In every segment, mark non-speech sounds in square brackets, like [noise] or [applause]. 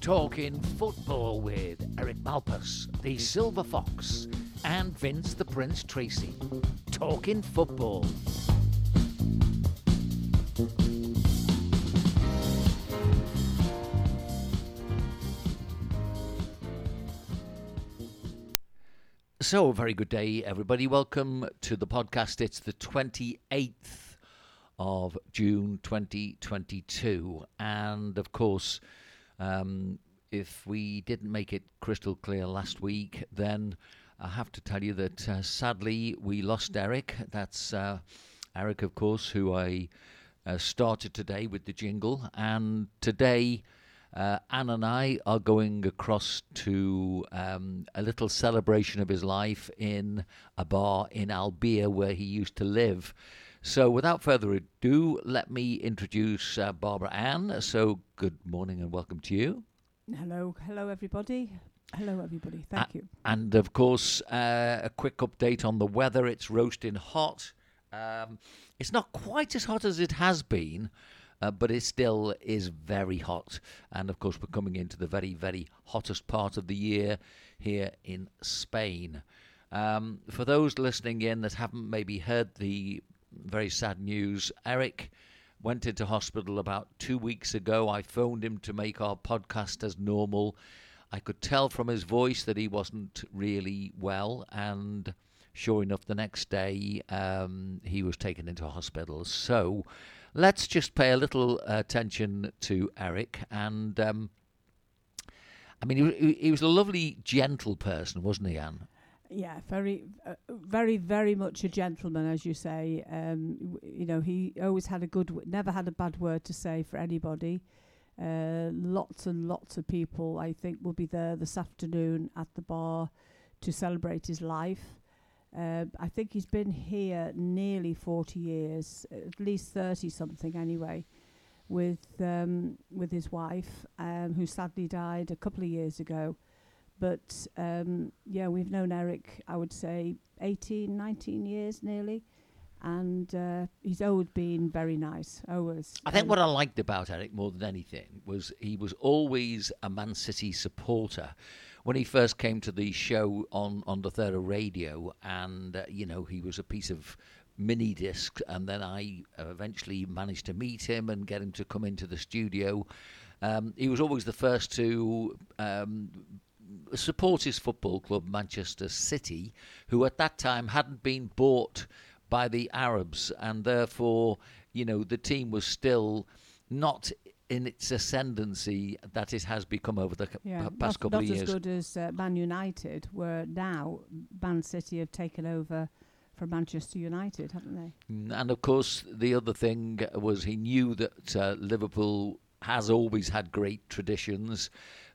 Talking football with Eric Malpas, the Silver Fox, and Vince the Prince Tracy. Talking football. So, very good day, everybody. Welcome to the podcast. It's the 28th of June 2022. And of course, um, if we didn't make it crystal clear last week, then I have to tell you that uh, sadly we lost Eric. That's uh, Eric, of course, who I uh, started today with the jingle. And today, uh, Anne and I are going across to um, a little celebration of his life in a bar in Albia where he used to live. So, without further ado, let me introduce uh, Barbara Ann. So, good morning and welcome to you. Hello, hello everybody. Hello everybody. Thank you. And of course, uh, a quick update on the weather. It's roasting hot. Um, it's not quite as hot as it has been, uh, but it still is very hot. And of course, we're coming into the very, very hottest part of the year here in Spain. Um, for those listening in that haven't maybe heard the very sad news, Eric went into hospital about two weeks ago. I phoned him to make our podcast as normal. I could tell from his voice that he wasn't really well, and sure enough, the next day um, he was taken into hospital. So let's just pay a little attention to Eric. And um, I mean, he, he, was a lovely, gentle person, wasn't he, Anne? Yeah, very, uh, very, very much a gentleman, as you say. Um, you know, he always had a good, w- never had a bad word to say for anybody. Uh, lots and lots of people, I think, will be there this afternoon at the bar to celebrate his life. Uh, I think he's been here nearly 40 years, at least 30 something anyway, with um, with his wife, um, who sadly died a couple of years ago. But um, yeah, we've known Eric, I would say, 18, 19 years nearly. And uh, he's always been very nice, always. I think what I liked about Eric more than anything was he was always a Man City supporter when he first came to the show on on the third radio, and uh, you know he was a piece of mini disc, and then I eventually managed to meet him and get him to come into the studio. Um, he was always the first to. Um, support his football club Manchester City, who at that time hadn't been bought by the Arabs, and therefore, you know, the team was still not in its ascendancy that it has become over the yeah, past not, couple not of years. Not as good as uh, Man United, where now Man City have taken over from Manchester United, haven't they? And of course, the other thing was he knew that uh, Liverpool has always had great traditions.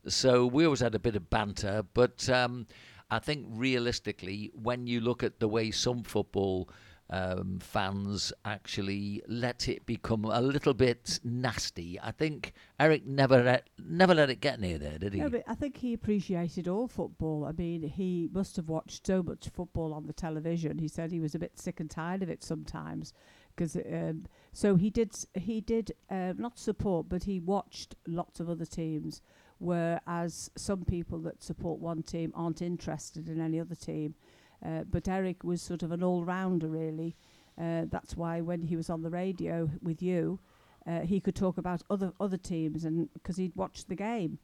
So we always had a bit of banter. But um, I think realistically, when you look at the way some football um, fans actually let it become a little bit nasty. I think Eric never let, never let it get near there, did he? No, but I think he appreciated all football. I mean, he must have watched so much football on the television. He said he was a bit sick and tired of it sometimes. Because um, so he did, he did uh, not support, but he watched lots of other teams. Whereas some people that support one team aren't interested in any other team. Uh, but Eric was sort of an all-rounder, really. Uh, that's why when he was on the radio with you, uh, he could talk about other other teams, and because he'd watched the game,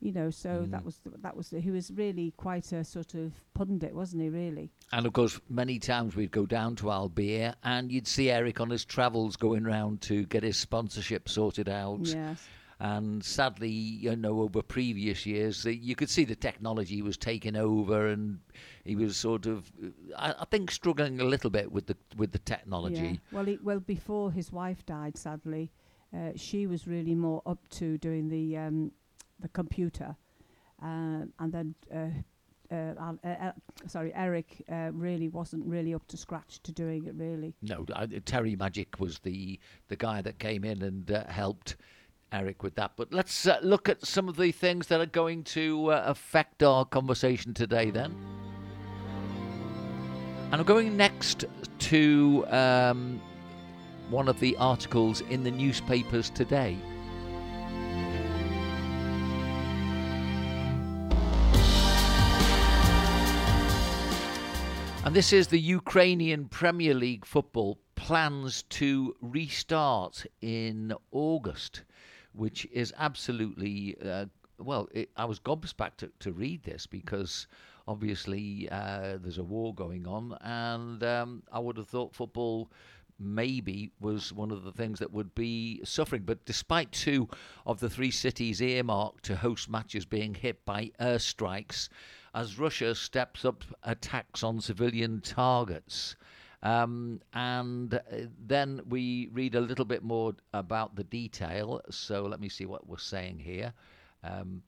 you know. So Mm. that was th- that was he was really quite a sort of pundit, wasn't he? Really. And of course, many times we'd go down to Albia and you'd see Eric on his travels going round to get his sponsorship sorted out. Yes. And sadly, you know, over previous years, you could see the technology was taking over, and he was sort of, I, I think, struggling a little bit with the with the Yeah. technology. Well, he, well, before his wife died, sadly, uh, she was really more up to doing the um, the computer, um, and then. Uh, uh, uh, uh, sorry, Eric uh, really wasn't really up to scratch to doing it. Really, No, Terry Magic was the the guy that came in and uh, helped Eric, with that. But let's uh, look at some of the things that are going to uh, affect our conversation today, then. And I'm going next to um, one of the articles in the newspapers today. And this is the Ukrainian Premier League football plans to restart in August which is absolutely uh, well. It, I was gobsmacked to, to read this because obviously uh, there's a war going on, and um, I would have thought football maybe was one of the things that would be suffering. But despite two of the three cities earmarked to host matches being hit by airstrikes, as Russia steps up attacks on civilian targets. Um, and uh, then we read a little bit more about the detail. So let me see what we're saying here. Um,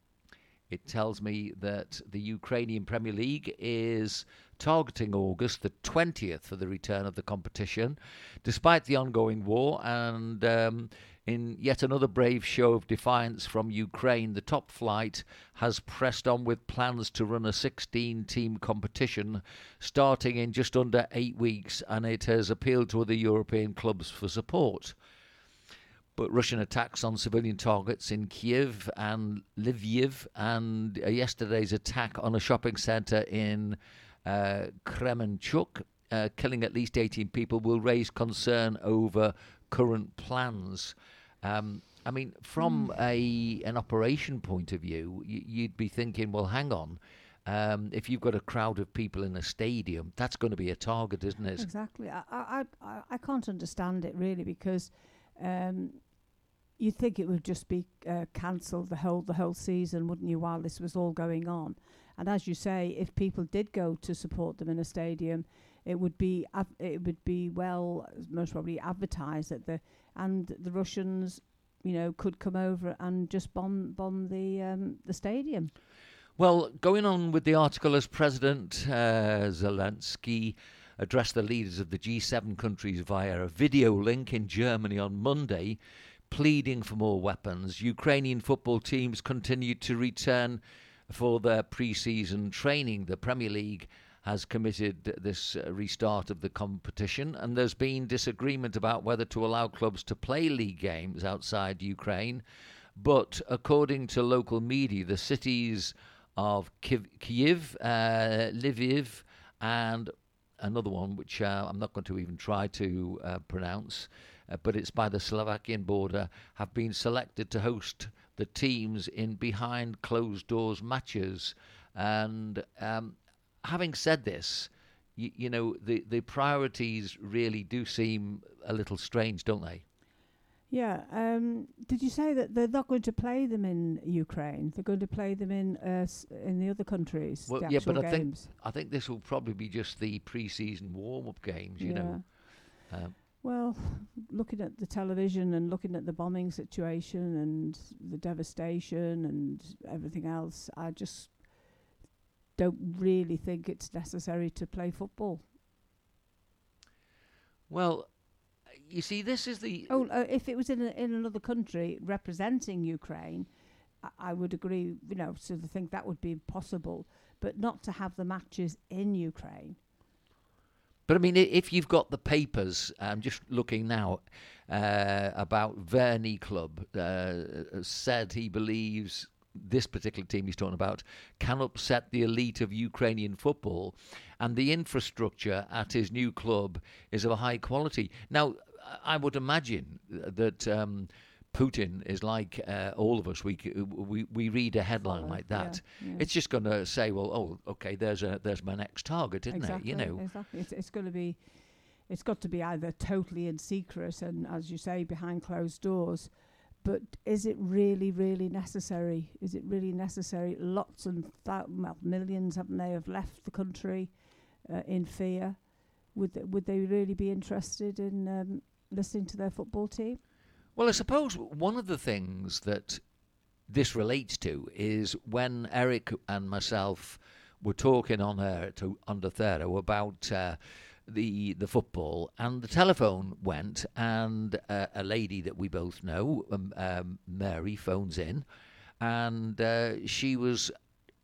it tells me that the Ukrainian Premier League is targeting August the 20th for the return of the competition, despite the ongoing war and um, in yet another brave show of defiance from Ukraine, the top flight has pressed on with plans to run a 16 team competition starting in just under eight weeks, and it has appealed to other European clubs for support. But Russian attacks on civilian targets in Kiev and Lviv, and yesterday's attack on a shopping centre in uh, Kremenchuk, uh, killing at least 18 people, will raise concern over current plans. Um, I mean, from mm. a an operation point of view, you'd be thinking, well, hang on. Um, if you've got a crowd of people in a stadium, that's going to be a target, isn't it? Exactly. I I I, I can't understand it really because um, you'd think it would just be uh, cancelled the whole the whole season, wouldn't you? While this was all going on, and as you say, if people did go to support them in a stadium, it would be av- it would be well most probably advertised that the and the Russians, you know, could come over and just bomb bomb the um, the stadium. Well, going on with the article, as President uh, Zelensky addressed the leaders of the G7 countries via a video link in Germany on Monday, pleading for more weapons, Ukrainian football teams continued to return for their pre season training. The Premier League has committed this uh, restart of the competition, and there's been disagreement about whether to allow clubs to play league games outside Ukraine. But according to local media, the cities of Kiev, uh, Lviv, and another one which uh, I'm not going to even try to uh, pronounce, uh, but it's by the Slovakian border, have been selected to host the teams in behind closed doors matches. And um, having said this, you, you know, the, the priorities really do seem a little strange, don't they? Yeah. Um, did you say that they're not going to play them in Ukraine? They're going to play them in uh, in the other countries. Well, yeah, but I think I think this will probably be just the pre-season warm-up games. You yeah. know. Um, well, looking at the television and looking at the bombing situation and the devastation and everything else, I just don't really think it's necessary to play football. Well, you see, this is the. Oh, uh, if it was in a, in another country representing Ukraine, I, I would agree. You know, so to think that would be possible, but not to have the matches in Ukraine. But I mean, if you've got the papers, I'm just looking now uh, about Verny Club uh, said he believes this particular team he's talking about can upset the elite of Ukrainian football, and the infrastructure at his new club is of a high quality. Now, I would imagine that. Um, Putin is like uh, all of us. We, we we read a headline like that. Yeah, yeah. It's just going to say, well, oh, okay, there's a there's my next target, isn't exactly, it? You know, exactly. It's, it's going to be, it's got to be either totally in secret and, as you say, behind closed doors, but is it really, really necessary? Is it really necessary? Lots and th- well, millions, haven't they, have left the country uh, in fear. Would th- would they really be interested in um, listening to their football team? Well, I suppose one of the things that this relates to is when Eric and myself were talking on air to Onda Cero about. Uh, the the football, and the telephone went, and uh, a lady that we both know, um, um, Mary, phones in, and uh, she was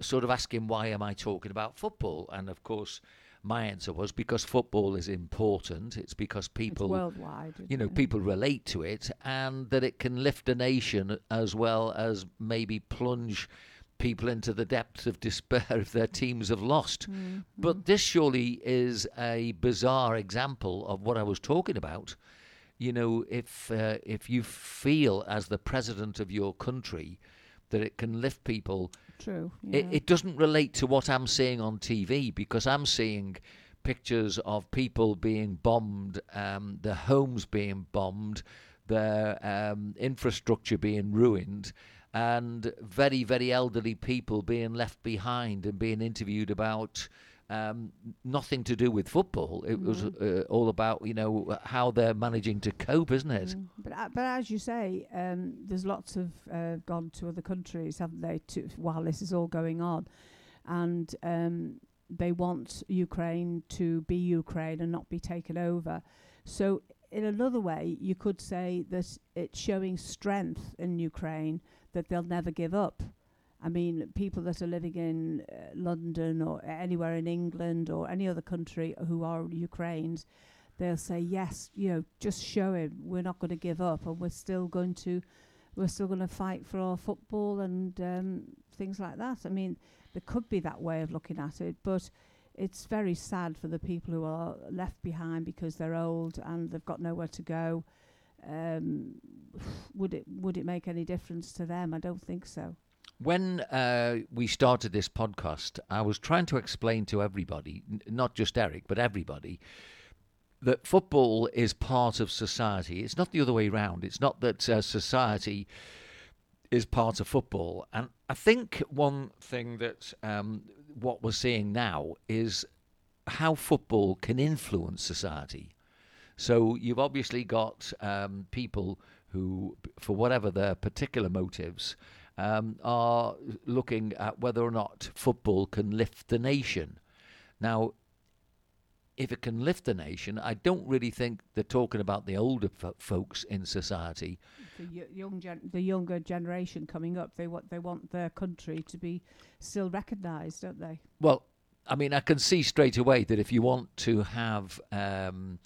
sort of asking, "Why am I talking about football?" And of course, my answer was because football is important. It's because people, it's worldwide, you know, people relate to it, and that it can lift a nation as well as maybe plunge people into the depths of despair [laughs] if their teams have lost. Mm, But this surely is a bizarre example of what I was talking about. You know, if uh, if you feel as the president of your country that it can lift people, True. it, it doesn't relate to what I'm seeing on TV because I'm seeing pictures of people being bombed, um, their homes being bombed, their um, infrastructure being ruined, and very, very elderly people being left behind and being interviewed about um, nothing to do with football. It was uh, all about, you know, how they're managing to cope, isn't it? Mm, But uh, but as you say, um, there's lots of uh, gone to other countries, haven't they? To while this is all going on, and um, they want Ukraine to be Ukraine and not be taken over. So in another way, you could say that it's showing strength in Ukraine that they'll never give up. I mean, people that are living in uh, London or anywhere in England or any other country who are Ukrainians, they'll say yes you know just show him we're not going to give up and we're still going to we're still going to fight for our football and um, things like that i mean there could be that way of looking at it but it's very sad for the people who are left behind because they're old and they've got nowhere to go um, would it would it make any difference to them i don't think so When uh, we started this podcast, I was trying to explain to everybody, n- not just Eric, but everybody, that football is part of society. It's not the other way around. It's not that uh, society is part of football. And I think one thing that um, what we're seeing now is how football can influence society. So you've obviously got um, people who, for whatever their particular motives, um, are looking at whether or not football can lift the nation. Now, if it can lift the nation, I don't really think they're talking about the older fo- folks in society. the y- young gen- the younger generation coming up they want they want their country to be still recognized don't they Well, I mean, I can see straight away that if you want to have um,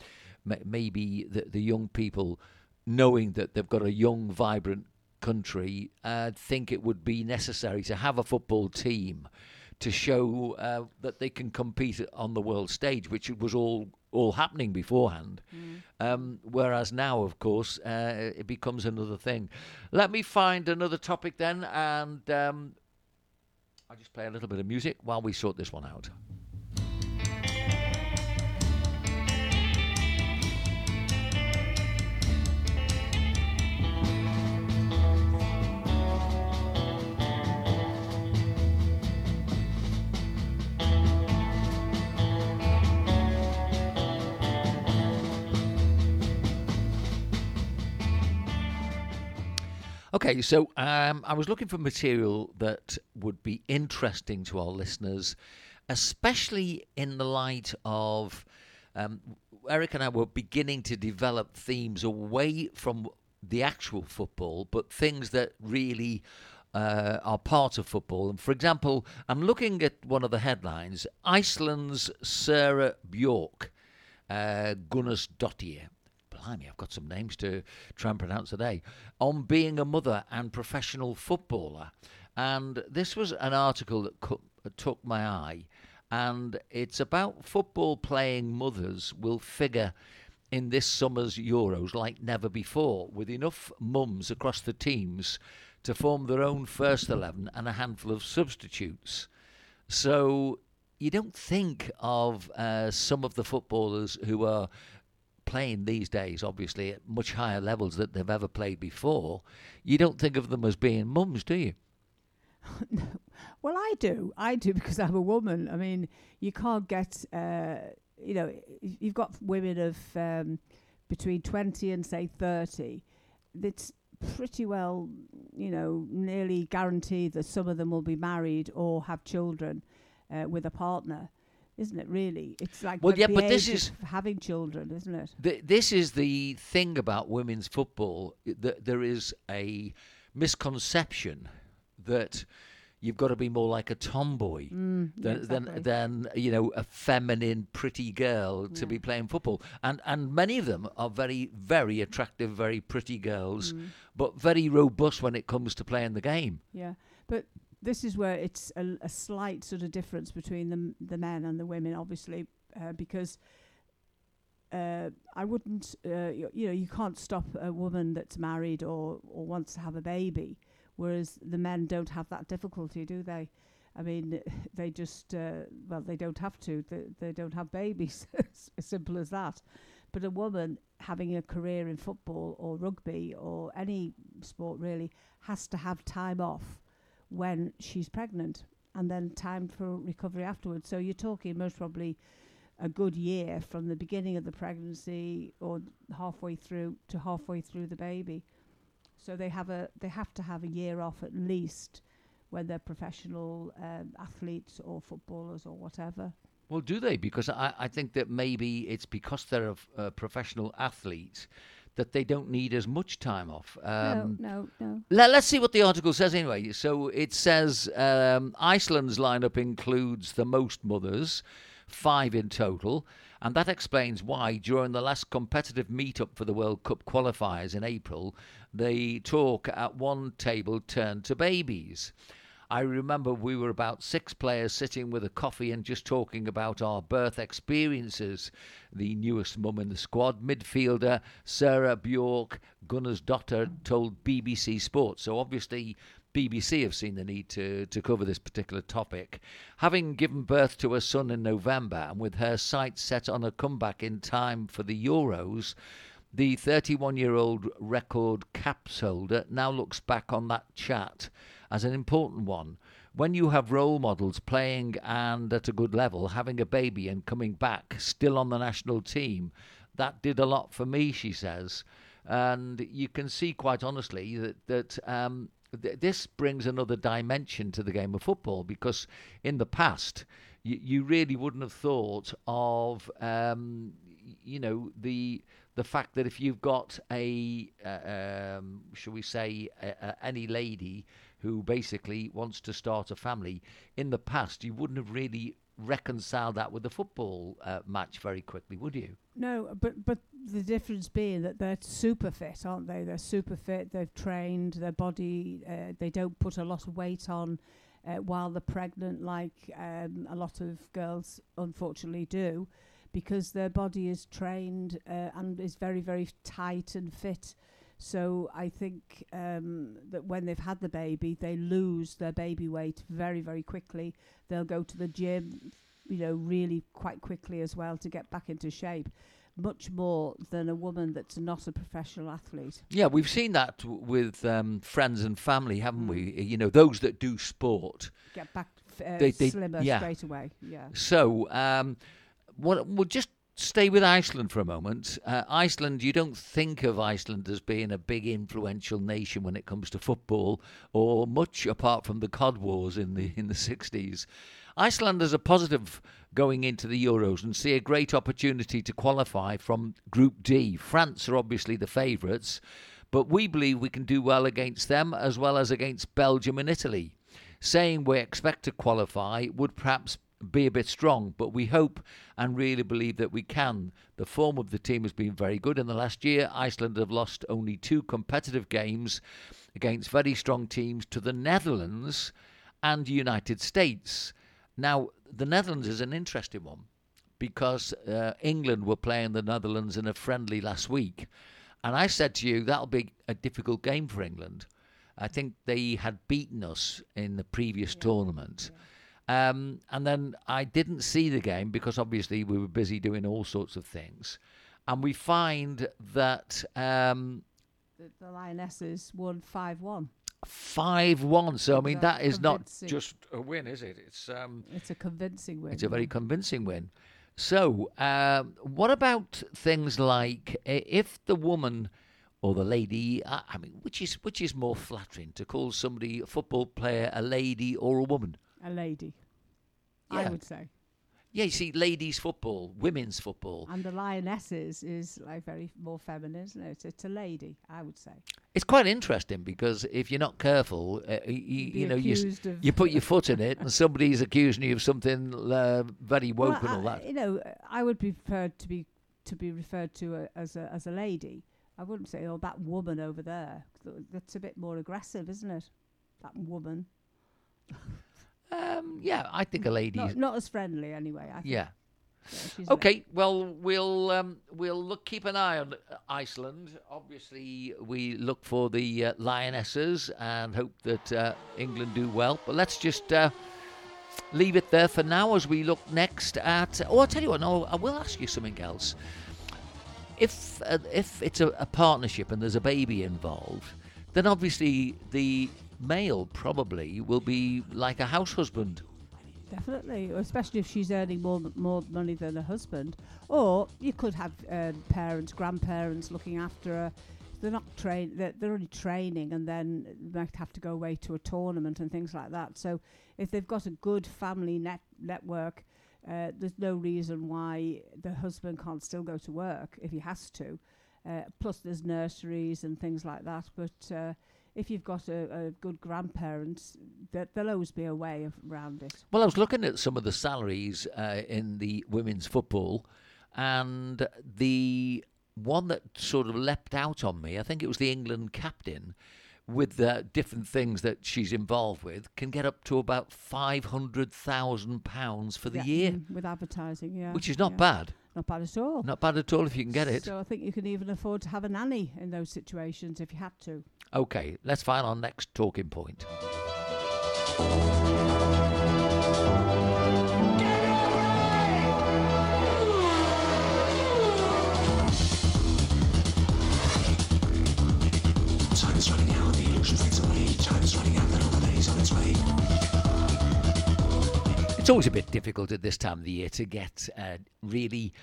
maybe the, the young people knowing that they've got a young, vibrant country, I think it would be necessary to have a football team to show uh, that they can compete on the world stage, which was all all happening beforehand. Um, whereas now, of course, uh, it becomes another thing. Let me find another topic then, and um, I'll just play a little bit of music while we sort this one out. Okay, so um, I was looking for material that would be interesting to our listeners, especially in the light of um, Eric and I were beginning to develop themes away from the actual football, but things that really uh, are part of football. And for example, I'm looking at one of the headlines Iceland's Sarah Bjork, uh, Gunnarsdottir blimey, I've got some names to try and pronounce today, on being a mother and professional footballer. And this was an article that co- took my eye, and it's about football playing mothers will figure in this summer's Euros like never before, with enough mums across the teams to form their own first 11 and a handful of substitutes. So you don't think of uh, some of the footballers who are playing these days, obviously at much higher levels that they've ever played before. You don't think of them as being mums, do you? [laughs] Well, I do. I do because I'm a woman. I mean, you can't get, uh, you know, you've got women of um, between 20 and say 30. It's pretty well, you know, nearly guaranteed that some of them will be married or have children uh, with a partner. Isn't it really? It's like Well, yeah, the but this is- having children, isn't it? Th- this is the thing about women's football. That there is a misconception that you've got to be more like a tomboy Mm, than, exactly. than than you know a feminine, pretty girl to Yeah. be playing football. And and many of them are very very attractive, very pretty girls, Mm. but very robust when it comes to playing the game. Yeah, but this is where it's a, a slight sort of difference between the the men and the women, obviously, uh, because uh, I wouldn't, uh, you, you know, you can't stop a woman that's married or or wants to have a baby, whereas the men don't have that difficulty, do they? I mean, [laughs] they just uh, well, they don't have to. They, they don't have babies. [laughs] as simple as that. But a woman having a career in football or rugby or any sport really has to have time off when she's pregnant and then time for recovery afterwards. So you're talking most probably a good year from the beginning of the pregnancy or halfway through to halfway through the baby. So they have a they have to have a year off at least when they're professional um, athletes or footballers or whatever. Well, do they? Because I, I think that maybe it's because they're a, a professional athletes that they don't need as much time off. Um, no, no, no. Let, us see what the article says anyway. So it says um, Iceland's lineup includes the most mothers, five in total, and that explains why during the last competitive meet-up for the World Cup qualifiers in April, the talk at one table turned to babies. I remember we were about six players sitting with a coffee and just talking about our birth experiences. The newest mum in the squad, midfielder Sarah Bjork Gunnarsdottir, told BBC Sports. So obviously, BBC have seen the need to, to cover this particular topic. Having given birth to a son in November and with her sights set on a comeback in time for the Euros, the 31 year old record caps holder now looks back on that chat as an important one. When you have role models playing and at a good level, having a baby and coming back still on the national team, that did a lot for me, she says. And you can see quite honestly that, that um, th- this brings another dimension to the game of football because in the past, you, you really wouldn't have thought of, um, you know, the the fact that if you've got a, uh, um, shall we say, uh, any lady who basically wants to start a family. In the past, you wouldn't have really reconciled that with the football uh, match very quickly, would you? No, but but the difference being that they're super fit, aren't they? They're super fit. They've trained their body. Uh, they don't put a lot of weight on uh, while they're pregnant, like um, a lot of girls unfortunately do, because their body is trained uh, and is very very tight and fit. So I think um, that when they've had the baby, they lose their baby weight very, very quickly. They'll go to the gym, you know, really quite quickly as well to get back into shape. Much more than a woman that's not a professional athlete. Yeah, we've seen that w- with um, friends and family, haven't Mm. we? You know, those that do sport. Get back uh, They- they- slimmer yeah. straight away. Yeah. So, um, what, we'll just stay with Iceland for a moment. Uh, Iceland, you don't think of Iceland as being a big influential nation when it comes to football, or much apart from the Cod Wars in the in the sixties. Iceland is a positive going into the Euros and see a great opportunity to qualify from Group D. France are obviously the favourites, but we believe we can do well against them as well as against Belgium and Italy. Saying we expect to qualify would perhaps be a bit strong, but we hope and really believe that we can. The form of the team has been very good in the last year. Iceland have lost only two competitive games against very strong teams to the Netherlands and United States. Now, the Netherlands is an interesting one because uh, England were playing the Netherlands in a friendly last week. And I said to you, that'll be a difficult game for England. I think they had beaten us in the previous tournament. Um, and then I didn't see the game because obviously we were busy doing all sorts of things. And we find that um, The, the Lionesses won 5 1. 5 1. So, I mean, that is not just a win, is it? It's. Um, It's a convincing win. It's a very convincing win. So, um, what about things like uh, if the woman or the lady? I I mean, which is which is more flattering to call somebody a football player a lady or a woman? A lady, Yeah. I would say. Yeah, you see, ladies football, women's football. And the lionesses is like very more feminine, isn't it? It's a lady, I would say. It's quite interesting because if you're not careful, uh, you, you know, you s- accused of- you put your foot in [laughs] it, and somebody's accusing you of something uh, very woke Well, and all I- that. You know, I would prefer to be to be referred to a, as a as a lady. I wouldn't say, oh, that woman over there. That's a bit more aggressive, isn't it? That woman. Um, yeah, I think a lady. Not, not as friendly, anyway. I think. yeah. Yeah, Okay, well, we'll um, we'll look keep an eye on uh, Iceland. Obviously, we look for the uh, lionesses and hope that uh, England do well. But let's just uh, leave it there for now as we look next at. Oh, I'll tell you what. No, I will ask you something else. If uh, if it's a, a partnership and there's a baby involved, then obviously the male probably will be like a house husband. Definitely, especially if she's earning more more money than her husband. Or you could have um, parents, grandparents looking after her. They're not train. They're, they're only training, and then might have to go away to a tournament and things like that. So if they've got a good family net network, uh, there's no reason why the husband can't still go to work if he has to. Uh, plus, there's nurseries and things like that. But uh, if you've got a, a good grandparents, there, there'll always be a way of around it. Well, I was looking at some of the salaries uh, in the women's football, and the one that sort of leapt out on me, I think it was the England captain, with the different things that she's involved with, can get up to about five hundred thousand pounds for the Yeah, year, mm, with advertising, yeah. which is not yeah. bad. Not bad at all. Not bad at all if you can get it. So I think you can even afford to have a nanny in those situations if you had to. Okay, let's find our next talking point. It's always a bit difficult at this time of the year to get uh, really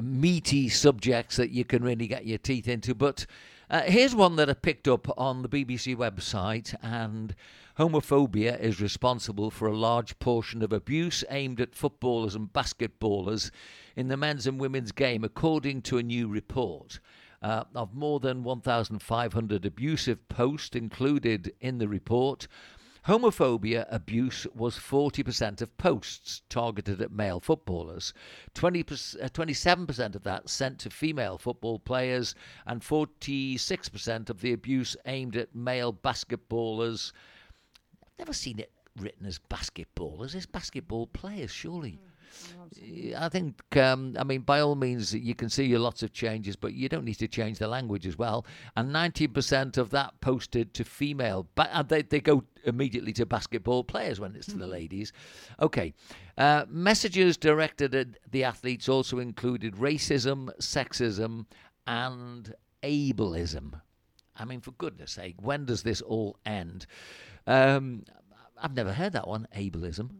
meaty subjects that you can really get your teeth into. But uh, here's one that I picked up on the BBC website, and homophobia is responsible for a large portion of abuse aimed at footballers and basketballers in the men's and women's game, according to a new report. Uh, of more than 1,500 abusive posts included in the report, Homophobia abuse was 40% of posts targeted at male footballers, 20, uh, 27% of that sent to female football players, and 46% of the abuse aimed at male basketballers. I've never seen it written as basketballers, it's basketball players, surely. I think, um, I mean, by all means, you can see lots of changes, but you don't need to change the language as well. And 90% of that posted to female, but uh, they, they go immediately to basketball players when it's to the ladies. Okay. Uh, messages directed at the athletes also included racism, sexism, and ableism. I mean, for goodness sake, when does this all end? Um, I've never heard that one, ableism.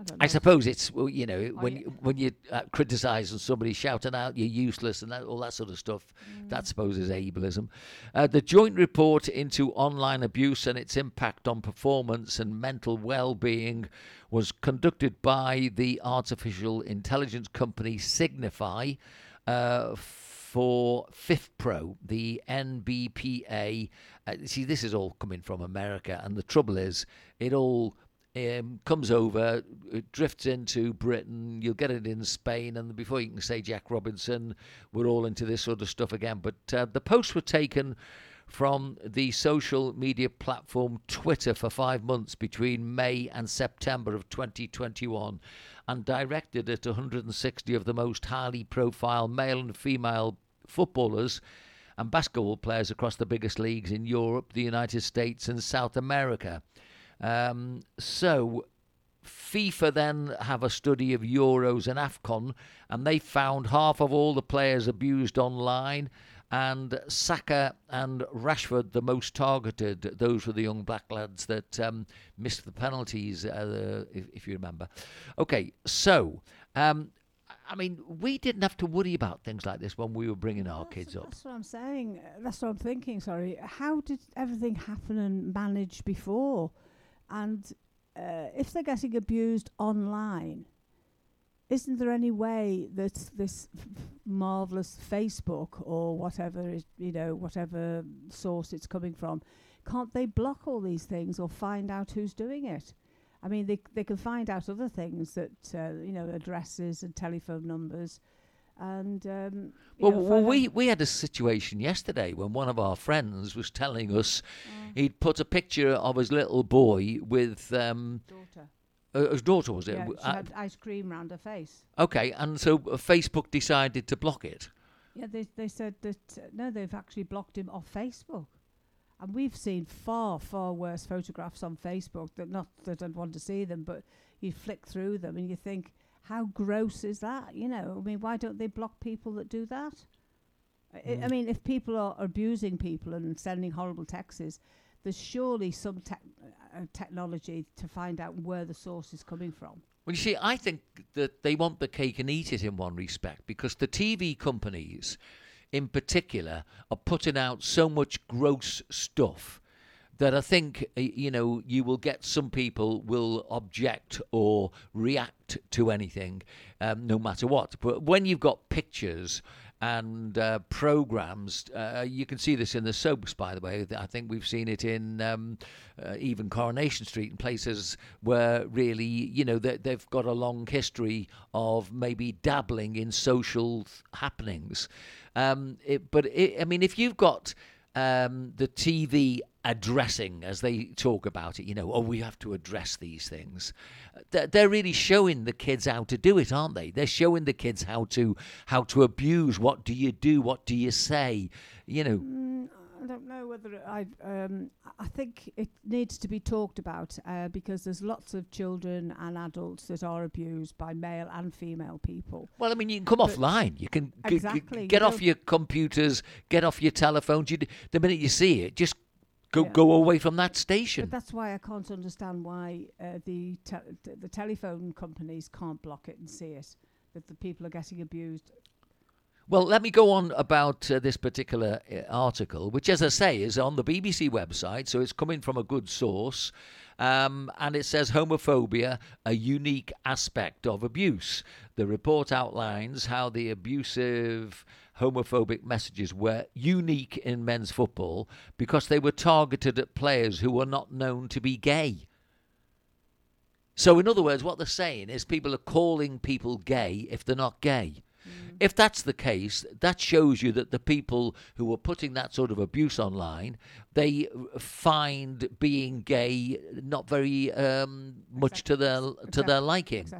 I. I suppose it's well, you know when yeah. when you uh, criticise and somebody shouting out you're useless and that, all that sort of stuff. That I suppose is ableism. Uh, the joint report into online abuse and its impact on performance and mental well-being was conducted by the artificial intelligence company Signify. Uh, for Pro, the NBPA. Uh, see, this is all coming from America, and the trouble is, it all um, comes over, drifts into Britain. You'll get it in Spain, and before you can say Jack Robinson, we're all into this sort of stuff again. But uh, the posts were taken from the social media platform Twitter for five months between May and September of 2021 and directed at 160 of the most highly profile male and female footballers and basketball players across the biggest leagues in Europe, the United States, and South America. Um, so FIFA then have a study of Euros and AFCON, and they found half of all the players abused online, and Saka and Rashford the most targeted. Those were the young black lads that um, missed the penalties, uh, if, if you remember. Okay, so. Um, I mean, we didn't have to worry about things like this when we were bringing our That's- kids up. That's what I'm saying. That's what I'm thinking. Sorry. How did everything happen and manage before? And uh, if they're getting abused online, isn't there any way that this marvelous Facebook or whatever is, you know, whatever source it's coming from, can't they block all these things or find out who's doing it? I mean, they c- they can find out other things that uh, you know, addresses and telephone numbers, and um, Well, know, well, we, we had a situation yesterday when one of our friends was telling us Mm. he'd put a picture of his little boy with um, daughter. uh, his daughter, was it? Yeah, she uh, had ice cream round her face. okay, and so uh, Facebook decided to block it. Yeah, they they said that uh, no, they've actually blocked him off Facebook, and we've seen far far worse photographs on Facebook. That not that I'd want to see them, but you flick through them and you think, how gross is that? You know, I mean, why don't they block people that do that? I, I Mm. mean, if people are abusing people and sending horrible texts, there's surely some tech uh, technology to find out where the source is coming from. Well, you see, I think that they want the cake and eat it in one respect because the TV companies, in particular, are putting out so much gross stuff that I think you know you will get some people will object or react to anything, um, no matter what. But when you've got pictures and uh, programs, uh, you can see this in the soaps. By the way, I think we've seen it in um, uh, even Coronation Street and places where really you know they, they've got a long history of maybe dabbling in social happenings. Um, it, but it, I mean, if you've got um, the TV addressing as they talk about it, you know, oh, we have to address these things. They're, really showing the kids how to do it, aren't they? They're showing the kids how to how to abuse. What do you do? What do you say? You know, Mm, I don't know whether I. Um, I think it needs to be talked about uh, because there's lots of children and adults that are abused by male and female people. well, I mean, you can come But- offline. You can g- g- Exactly, get you off don't- your computers, get off your telephones. You, d- the minute you see it, just go Yeah. go away from that station. But that's why I can't understand why uh, the te- the telephone companies can't block it and see it that the people are getting abused. Well, let me go on about uh, this particular uh, article, which, as I say, is on the BBC website, so it's coming from a good source. Um, and it says homophobia, a unique aspect of abuse. The report outlines how the abusive homophobic messages were unique in men's football because they were targeted at players who were not known to be gay. So, in other words, what they're saying is people are calling people gay if they're not gay. If that's the case, that shows you that the people who are putting that sort of abuse online, they find being gay not very um, much to their to Accept- their liking. Yeah.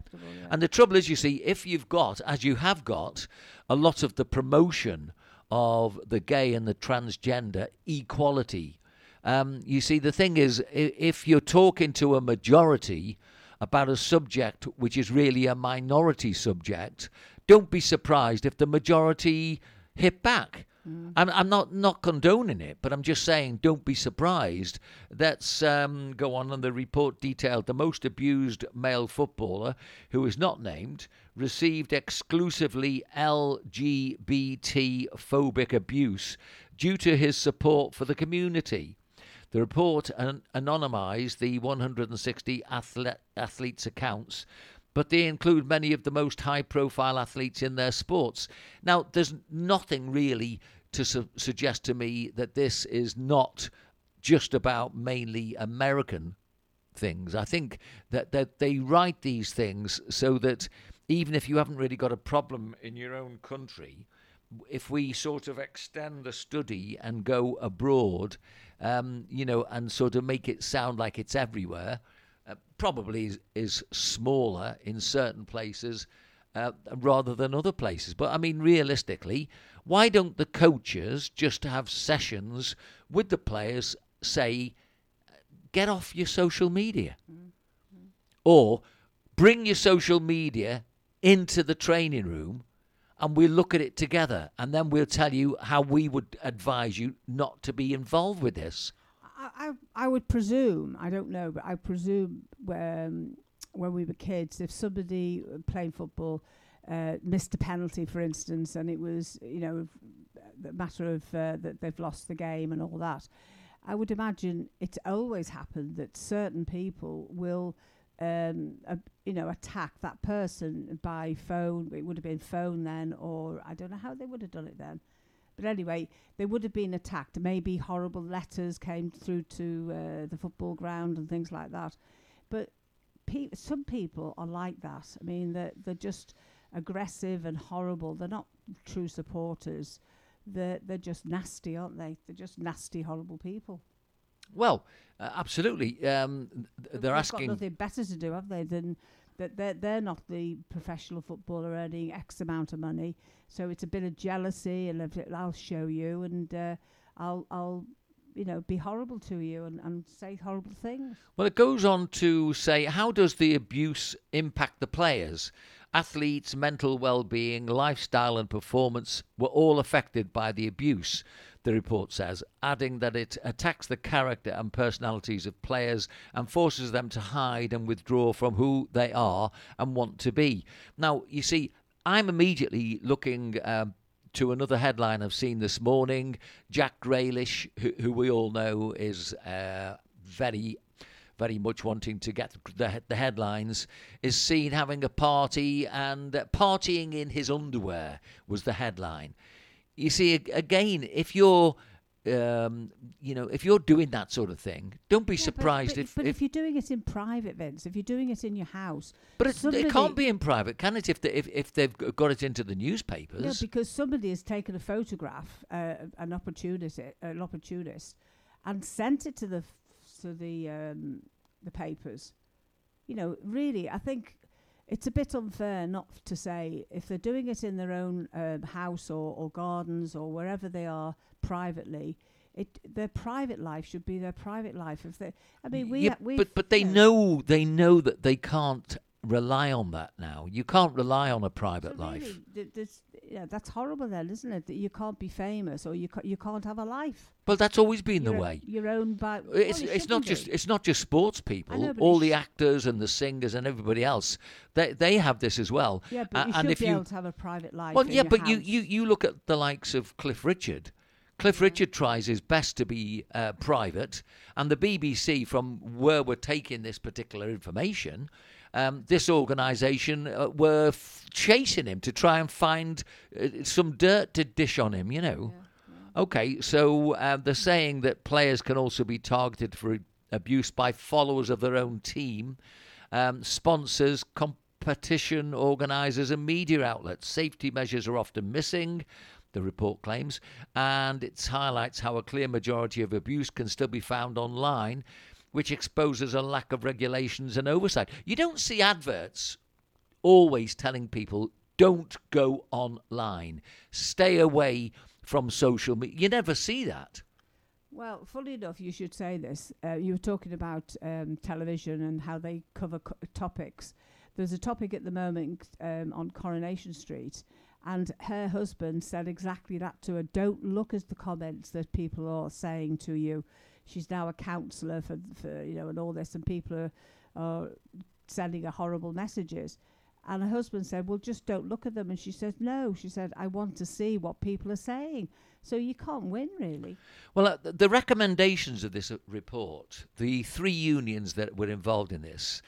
And the trouble is, you see, if you've got, as you have got, a lot of the promotion of the gay and the transgender equality, um, you see, the thing is, if you're talking to a majority about a subject which is really a minority subject, don't be surprised if the majority hit back. I'm, I'm not not condoning it, but I'm just saying don't be surprised. Let's um, go on. And the report detailed the most abused male footballer, who is not named, received exclusively LGBT phobic abuse due to his support for the community. The report an- anonymised the 160 athle- athletes' accounts, but they include many of the most high profile athletes in their sports. Now, there's nothing really to su- suggest to me that this is not just about mainly American things. I think that, that they write these things so that even if you haven't really got a problem in your own country, if we sort of extend the study and go abroad, um, you know, and sort of make it sound like it's everywhere, uh, probably is, is smaller in certain places uh, rather than other places. But I mean, realistically, why don't the coaches just have sessions with the players, say, get off your social media? Or bring your social media into the training room and we'll look at it together and then we'll tell you how we would advise you not to be involved with this. I, I would presume I don't know, but I presume when when we were kids, if somebody playing football uh, missed a penalty, for instance, and it was you know a matter of uh, that they've lost the game and all that, I would imagine it's always happened that certain people will. Um, uh, you know, attack that person by phone. It would have been phone then, or I don't know how they would have done it then. But anyway, they would have been attacked. Maybe horrible letters came through to uh, the football ground and things like that. But pe- some people are like that. I mean, they're, they're just aggressive and horrible. They're not true supporters. They're they're just nasty, aren't they? They're just nasty, horrible people. Well, uh, absolutely. Um, th- they're They've asking. got nothing better to do, have they? Than that they're they're not the professional footballer earning X amount of money. So it's a bit of jealousy, and I'll show you, and uh, I'll I'll you know be horrible to you and, and say horrible things. Well, it goes on to say, how does the abuse impact the players? Athletes' mental well being, lifestyle, and performance were all affected by the abuse, the report says, adding that it attacks the character and personalities of players and forces them to hide and withdraw from who they are and want to be. Now, you see, I'm immediately looking. Um, to another headline I've seen this morning. Jack Grealish, who, who we all know is uh, very, very much wanting to get the, the headlines, is seen having a party and partying in his underwear was the headline. You see, again, if you're um, you know, if you're doing that sort of thing, don't be Yeah, surprised but, if, but if, if you're doing it in private, Vince, if you're doing it in your house, but it, it can't be in private, can it? If they, if if they've got it into the newspapers, No, because somebody has taken a photograph, uh, an opportunist, an opportunist, and sent it to the to the um, the papers. You know, really, I think it's a bit unfair not to say if they're doing it in their own um, house or, or gardens or wherever they are privately. It their private life should be their private life. If they, I mean, we, Yeah, we, but but they know they know that they can't rely on that now. You can't rely on a private So life. really, th- this, yeah, that's horrible, then, isn't it? That you can't be famous or you ca- you can't have a life. Well, that's always been the You're o- way. You're owned by. well, It's it it's not shouldn't just it's not just sports people. know, All the actors and the singers and everybody else, they they have this as well. Yeah, but you and should if be you able to have a private life. well, yeah, but you, house. you you look at the likes of Cliff Richard. Cliff Richard tries his best to be uh, private, and the BBC, from where we're taking this particular information, um, this organisation uh, were f- chasing him to try and find uh, some dirt to dish on him. You know. Okay, so uh, they're saying that players can also be targeted for abuse by followers of their own team, um, sponsors, competition organisers, and media outlets. Safety measures are often missing. The report claims, and it highlights how a clear majority of abuse can still be found online, which exposes a lack of regulations and oversight. You don't see adverts always telling people don't go online, stay away from social media. You never see that. Well, funny enough, you should say this. Uh, you were talking about um, television and how they cover co- topics. There's a topic at the moment um, on Coronation Street, and her husband said exactly that to her. Don't look at the comments that people are saying to you. She's now a counsellor for, for you know, and all this, and people are, are sending her horrible messages. And her husband said, "Well, just don't look at them." And she said, "No." She said, "I want to see what people are saying." So you can't win, really. Well, uh, the recommendations of this uh, report, the three unions that were involved in this,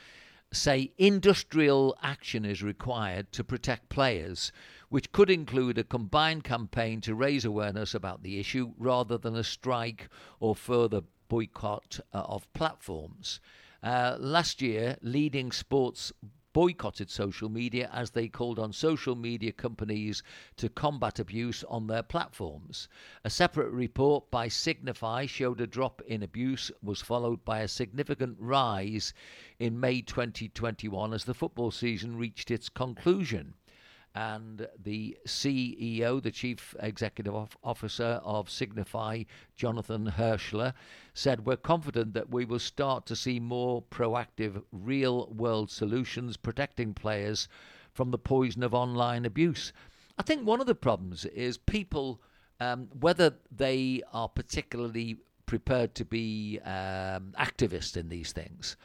say industrial action is required to protect players, which could include a combined campaign to raise awareness about the issue rather than a strike or further boycott uh, of platforms. Uh, last year, leading sports boycotted social media as they called on social media companies to combat abuse on their platforms. A separate report by Signify showed a drop in abuse was followed by a significant rise in May 2021 as the football season reached its conclusion and the CEO, the Chief Executive Officer of Signify, Jonathan Hirshler, said, We're confident that we will start to see more proactive, real world solutions protecting players from the poison of online abuse. I think one of the problems is people, um, whether they are particularly prepared to be um, activists in these things,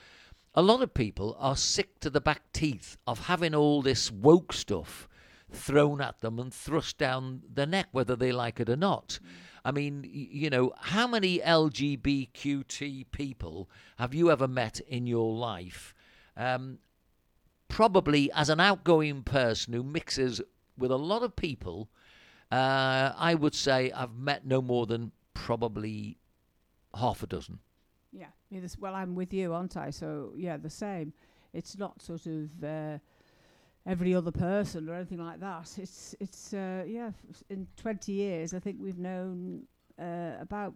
a lot of people are sick to the back teeth of having all this woke stuff thrown at them and thrust down their neck, whether they like it or not. I mean, you know, how many LGBTQT people have you ever met in your life? Um, probably as an outgoing person who mixes with a lot of people, uh, I would say I've met no more than probably half a dozen. Yeah. well, I'm with you, aren't I? So yeah, the same. It's not sort of uh, every other person or anything like that. It's it's uh, yeah. f- In twenty years, I think we've known uh, about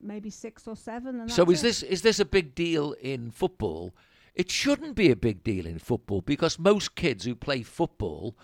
maybe six or seven. And So is it. this is this a big deal in football? It shouldn't be a big deal in football because most kids who play football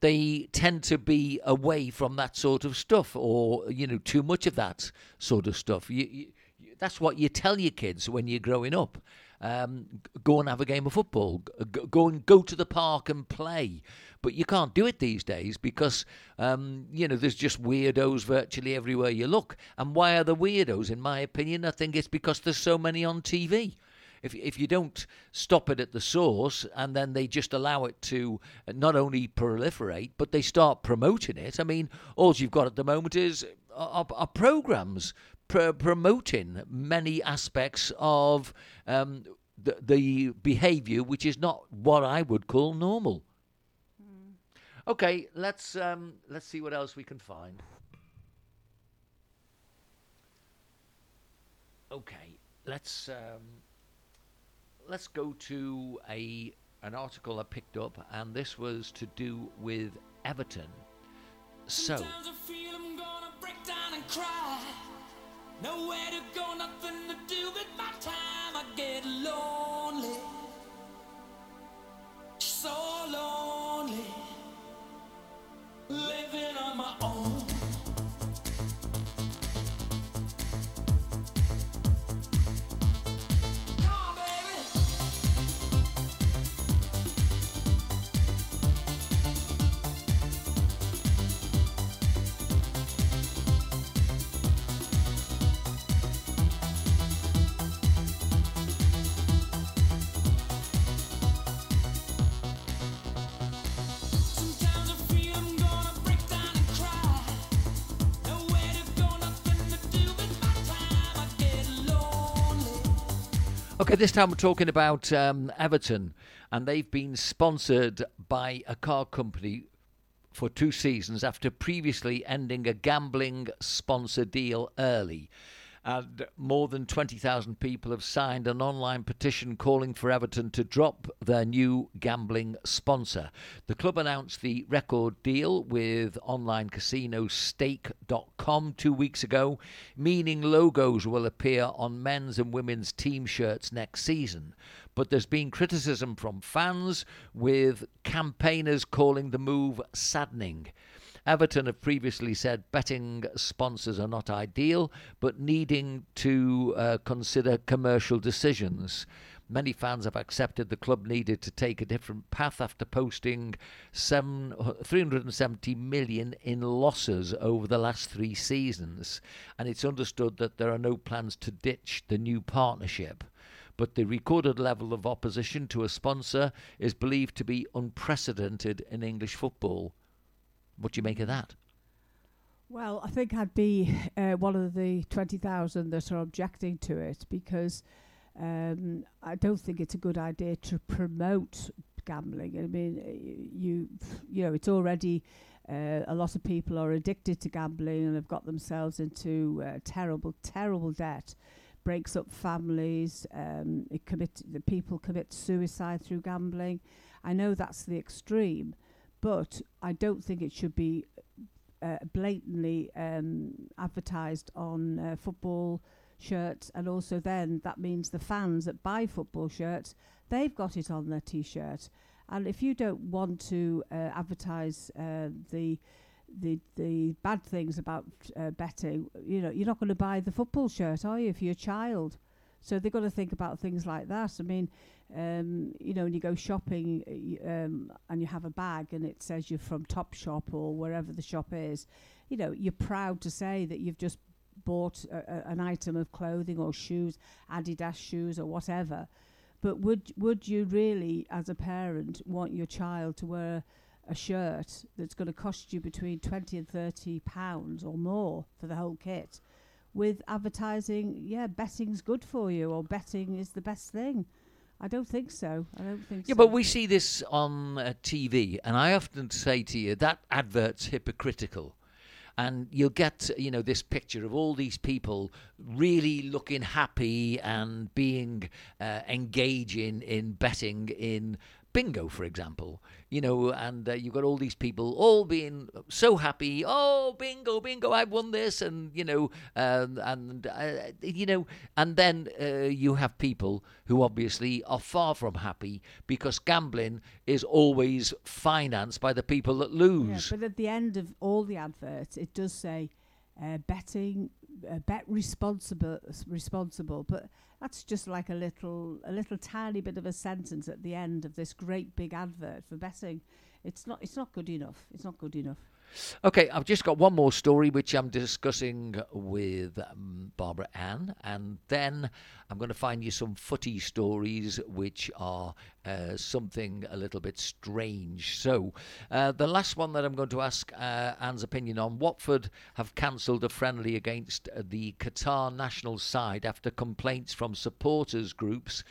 they tend to be away from that sort of stuff or you know too much of that sort of stuff. You, you, you- that's what you tell your kids when you're growing up. Um, go and have a game of football. Go and go to the park and play. But you can't do it these days because um, you know there's just weirdos virtually everywhere you look. And why are the weirdos? In my opinion, I think it's because there's so many on TV. If if you don't stop it at the source and then they just allow it to not only proliferate but they start promoting it. I mean, all you've got at the moment is are, are programs pr- promoting many aspects of um, the, the behaviour which is not what I would call normal. Okay, let's um, let's see what else we can find. Okay, let's um, let's go to a an article I picked up, and this was to do with Everton. So, Nowhere to go, nothing to do with my time. I get lonely. So lonely. Living on my own. Okay, this time we're talking about um, Everton, and they've been sponsored by a car company for two seasons after previously ending a gambling sponsor deal early. And more than 20,000 people have signed an online petition calling for Everton to drop their new gambling sponsor. The club announced the record deal with online casino stake.com two weeks ago, meaning logos will appear on men's and women's team shirts next season. But there's been criticism from fans, with campaigners calling the move saddening. Everton have previously said betting sponsors are not ideal, but needing to uh, consider commercial decisions. Many fans have accepted the club needed to take a different path after posting seven, 370 million in losses over the last three seasons. And it's understood that there are no plans to ditch the new partnership. But the recorded level of opposition to a sponsor is believed to be unprecedented in English football. What do you make of that? Well, I think I'd be uh, one of the 20,000 that are objecting to it because um, I don't think it's a good idea to promote gambling. I mean, you you know, it's already uh, a lot of people are addicted to gambling and have got themselves into uh, terrible, terrible debt. Breaks up families. Um, it commit the people commit suicide through gambling. I know that's the extreme, but I don't think it should be uh, blatantly um, advertised on uh, football shirts, and also then that means the fans that buy football shirts they've got it on their t-shirt. And if you don't want to uh, advertise uh, the the the bad things about uh, betting, you know, you're not going to buy the football shirt, are you? You're a child, so they've got to think about things like that. I mean, um, you know, when you go shopping um, and you have a bag and it says you're from Top Shop or wherever the shop is, you know, you're proud to say that you've just bought a, a, an item of clothing or shoes, Adidas shoes or whatever. But would would you really, as a parent, want your child to wear a shirt that's going to cost you between twenty and thirty pounds or more for the whole kit? With advertising, yeah, betting's good for you, or betting is the best thing. I don't think so. I don't think Yeah, so. but we see this on uh, TV, and I often say to you that advert's hypocritical. And you'll get, you know, this picture of all these people really looking happy and being uh, engaging in betting in bingo, for example, you know, and uh, you've got all these people all being so happy. Oh, bingo, bingo! I've won this, and you know, um, and uh, you know, and then uh, you have people who obviously are far from happy because gambling is always financed by the people that Yeah, lose. but at the end of all the adverts, it does say uh, betting, uh, bet responsible, responsible. But that's just like a little, a little tiny bit of a sentence at the end of this great big advert for betting. It's not, it's not good enough. It's not good enough. Okay, I've just got one more story which I'm discussing with um, Barbara Ann, and then I'm going to find you some footy stories which are uh, something a little bit strange. So, uh, the last one that I'm going to ask uh, Anne's opinion on Watford have cancelled a friendly against the Qatar national side after complaints from supporters groups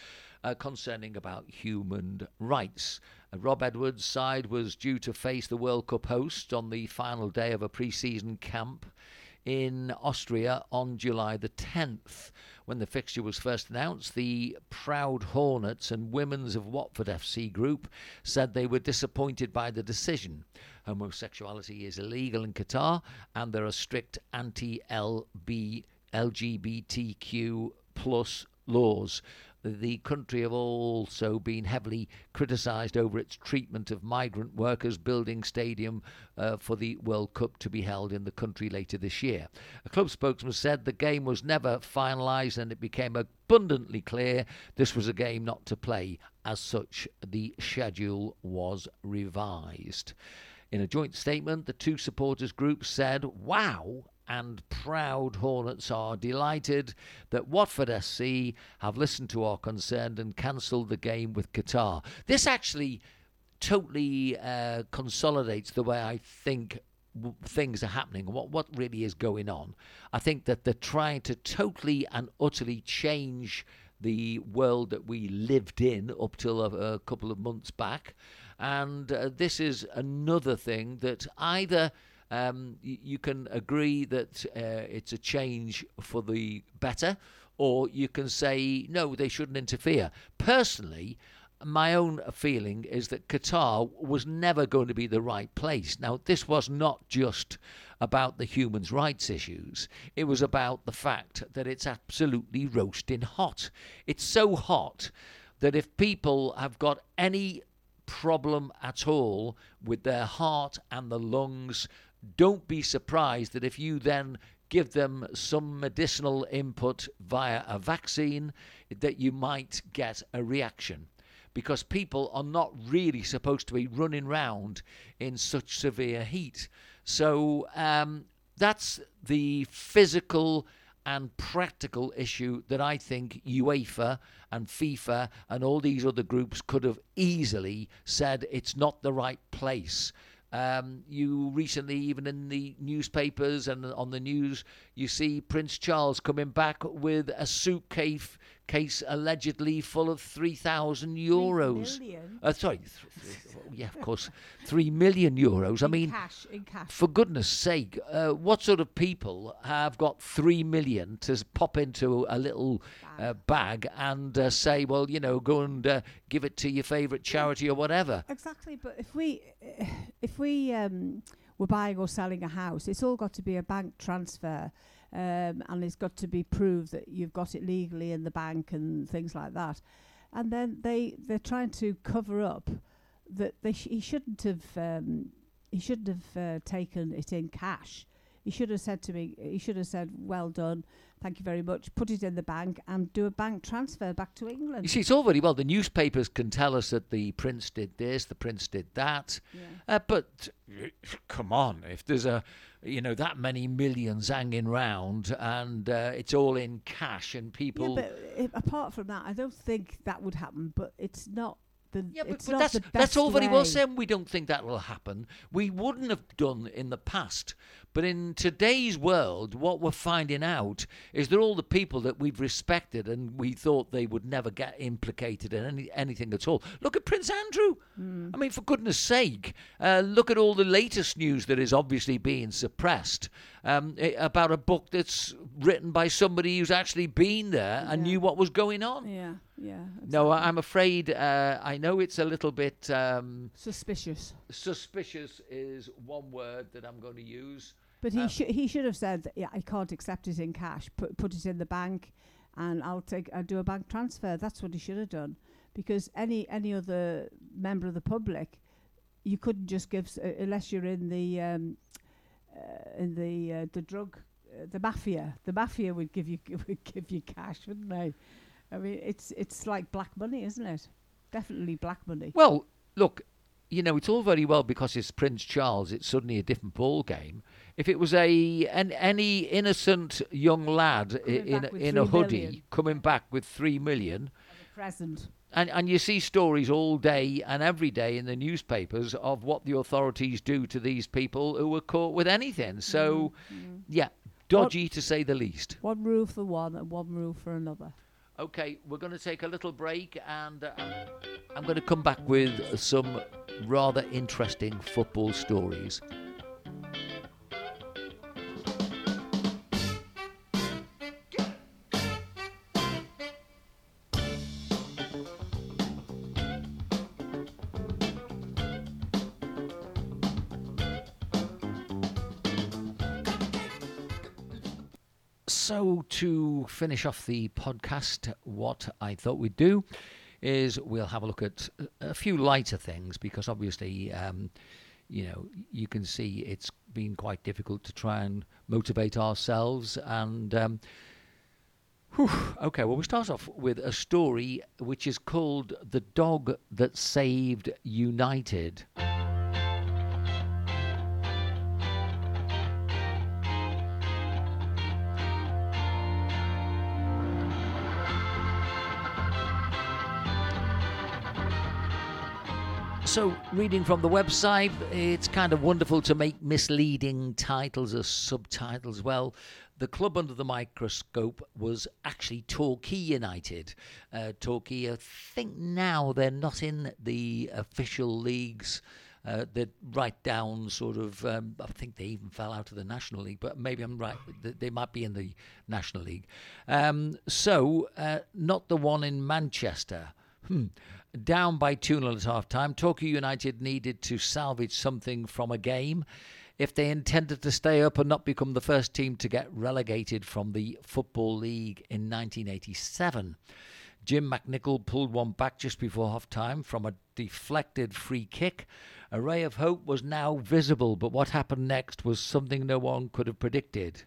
uh, concerning about human rights. Rob Edwards' side was due to face the World Cup host on the final day of a pre season camp in Austria on July the 10th. When the fixture was first announced, the Proud Hornets and Women's of Watford FC group said they were disappointed by the decision. Homosexuality is illegal in Qatar, and there are strict anti LGBTQ plus laws. The country have also been heavily criticised over its treatment of migrant workers building stadium uh, for the World Cup to be held in the country later this year. A club spokesman said the game was never finalised and it became abundantly clear this was a game not to play. As such, the schedule was revised. In a joint statement, the two supporters groups said, Wow, and proud Hornets are delighted that Watford FC have listened to our concern and cancelled the game with Qatar. This actually totally uh, consolidates the way I think w- things are happening what, what really is going on. I think that they're trying to totally and utterly change the world that we lived in up till a, a couple of months back. And uh, this is another thing that either um, y- you can agree that uh, it's a change for the better, or you can say, no, they shouldn't interfere. Personally, my own feeling is that Qatar was never going to be the right place. Now, this was not just about the human rights issues, it was about the fact that it's absolutely roasting hot. It's so hot that if people have got any problem at all with their heart and the lungs, don't be surprised that if you then give them some medicinal input via a vaccine, that you might get a reaction. Because people are not really supposed to be running round in such severe heat. So um, that's the physical and practical issue that I think UEFA and FIFA and all these other groups could have easily said it's not the right place. Um, you recently, even in the newspapers and on the news, you see Prince Charles coming back with a suitcase case allegedly full of 3,000 euros. million? Uh, sorry, th- th- yeah, of course, 3 million euros. I in mean, cash, in cash. for goodness sake, uh, what sort of people have got three million to pop into a little uh, bag and uh, say, well, you know, go and uh, give it to your favourite charity or whatever? Exactly, but if we [sighs] if we um, were buying or selling a house, it's all got to be a bank transfer, um, and it's got to be proved that you've got it legally in the bank and things like that. And then they they're trying to cover up that they sh- he shouldn't have um, he shouldn't have uh, taken it in cash. He should have said to me, he should have said, "Well done, thank you very much." Put it in the bank and do a bank transfer back to England. You see, it's all very well. The newspapers can tell us that the prince did this, the prince did that, Yeah. uh, but uh, [sniffs] come on, if there's a you know that many millions hanging round and uh, it's all in cash and people Yeah, but if, apart from that, I don't think that would happen. But it's not the. Yeah, but, but not that's that's all very well said. We don't think that will happen. We wouldn't have done in the past. But in today's world, what we're finding out is that all the people that we've respected and we thought they would never get implicated in any, anything at all. Look at Prince Andrew. I mean, for goodness sake, uh, look at all the latest news that is obviously being suppressed. Um, about a book that's written by somebody who's actually been there and Yeah. knew what was going on. Yeah, yeah. No, exactly. I- I'm afraid uh, I know it's a little bit um, suspicious. suspicious. Is one word that I'm going to use. But he Um, should he should have said, that, yeah, I can't accept it in cash. Put put it in the bank, and I'll take I'll do a bank transfer. That's what he should have done, because any any other member of the public, you couldn't just give s- uh, unless you're in the um, the uh, the drug uh, the mafia. The mafia would give you [laughs] would give you cash, wouldn't they? I mean, it's it's like black money, isn't it? Definitely black money. Well, look, you know, it's all very well because it's Prince Charles. It's suddenly a different ball game. If it was a an, any innocent young lad Coming in a, in a hoodie million. coming back with three million, Present. And and you see stories all day and every day in the newspapers of what the authorities do to these people who were caught with anything. So, yeah, dodgy to say the least. One rule for one and one rule for another. Okay, we're going to take a little break and uh, I'm going to come back with some rather interesting football stories. So, to finish off the podcast, what I thought we'd do is we'll have a look at a few lighter things because obviously, um, you know, you can see it's been quite difficult to try and motivate ourselves. And, um, whew, okay, well, we start off with a story which is called The Dog That Saved United. So, reading from the website, it's kind of wonderful to make misleading titles as subtitles. Well, the club under the microscope was actually Torquay United. Uh, Torquay, I think now they're not in the official leagues. Uh, they're right down, sort of. Um, I think they even fell out of the National League, but maybe I'm right. They might be in the National League. Um, so, uh, not the one in Manchester. Hmm. Down by 2 0 at half time, Torquay United needed to salvage something from a game if they intended to stay up and not become the first team to get relegated from the Football League in 1987. Jim McNichol pulled one back just before half time from a deflected free kick. A ray of hope was now visible, but what happened next was something no one could have predicted.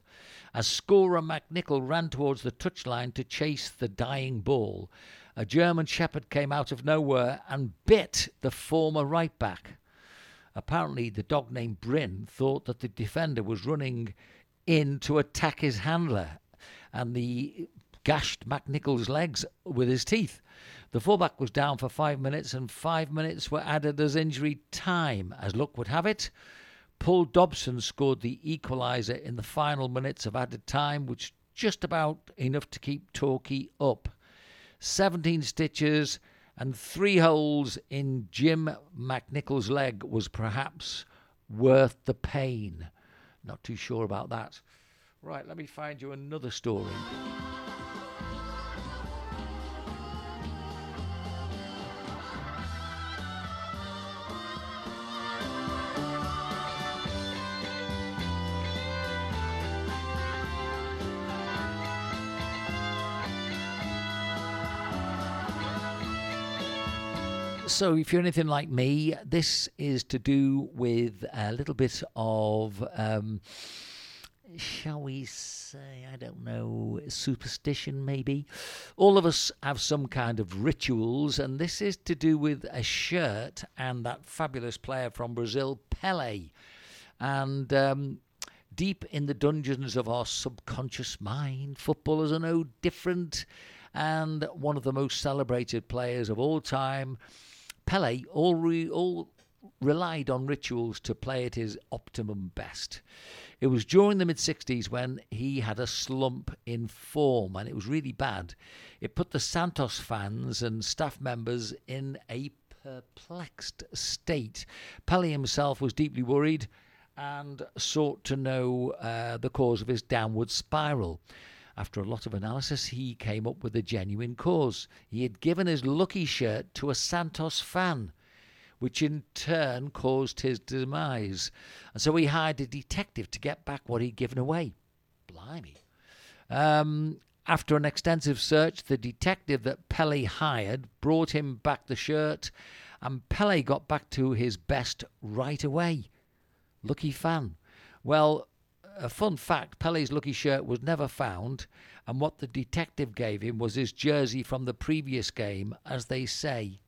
As scorer McNichol ran towards the touchline to chase the dying ball, a German shepherd came out of nowhere and bit the former right back. Apparently, the dog named Bryn thought that the defender was running in to attack his handler, and the gashed McNichol's legs with his teeth. The fullback was down for five minutes, and five minutes were added as injury time. As luck would have it, Paul Dobson scored the equaliser in the final minutes of added time, which just about enough to keep Torquay up. 17 stitches and three holes in Jim McNichol's leg was perhaps worth the pain. Not too sure about that. Right, let me find you another story. So, if you're anything like me, this is to do with a little bit of, um, shall we say, I don't know, superstition maybe. All of us have some kind of rituals, and this is to do with a shirt and that fabulous player from Brazil, Pele. And um, deep in the dungeons of our subconscious mind, footballers are no different. And one of the most celebrated players of all time, Pele, all, re- all relied on rituals to play at his optimum best. It was during the mid 60s when he had a slump in form, and it was really bad. It put the Santos fans and staff members in a perplexed state. Pele himself was deeply worried and sought to know uh, the cause of his downward spiral. After a lot of analysis, he came up with a genuine cause. He had given his lucky shirt to a Santos fan, which in turn caused his demise. And so he hired a detective to get back what he'd given away. Blimey. Um, after an extensive search, the detective that Pele hired brought him back the shirt, and Pele got back to his best right away. Lucky fan. Well, a fun fact Pele's lucky shirt was never found, and what the detective gave him was his jersey from the previous game, as they say.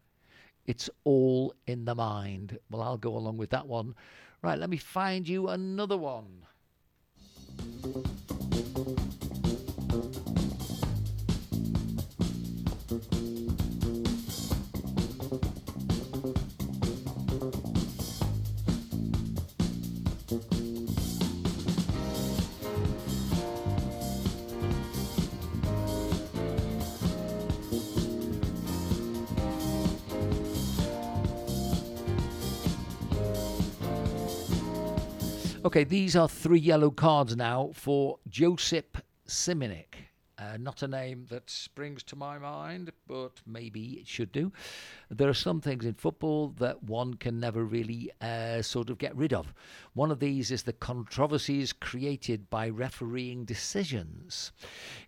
It's all in the mind. Well, I'll go along with that one. Right, let me find you another one. Okay, these are three yellow cards now for Josip Simunic. Uh, not a name that springs to my mind, but maybe it should do. There are some things in football that one can never really uh, sort of get rid of. One of these is the controversies created by refereeing decisions.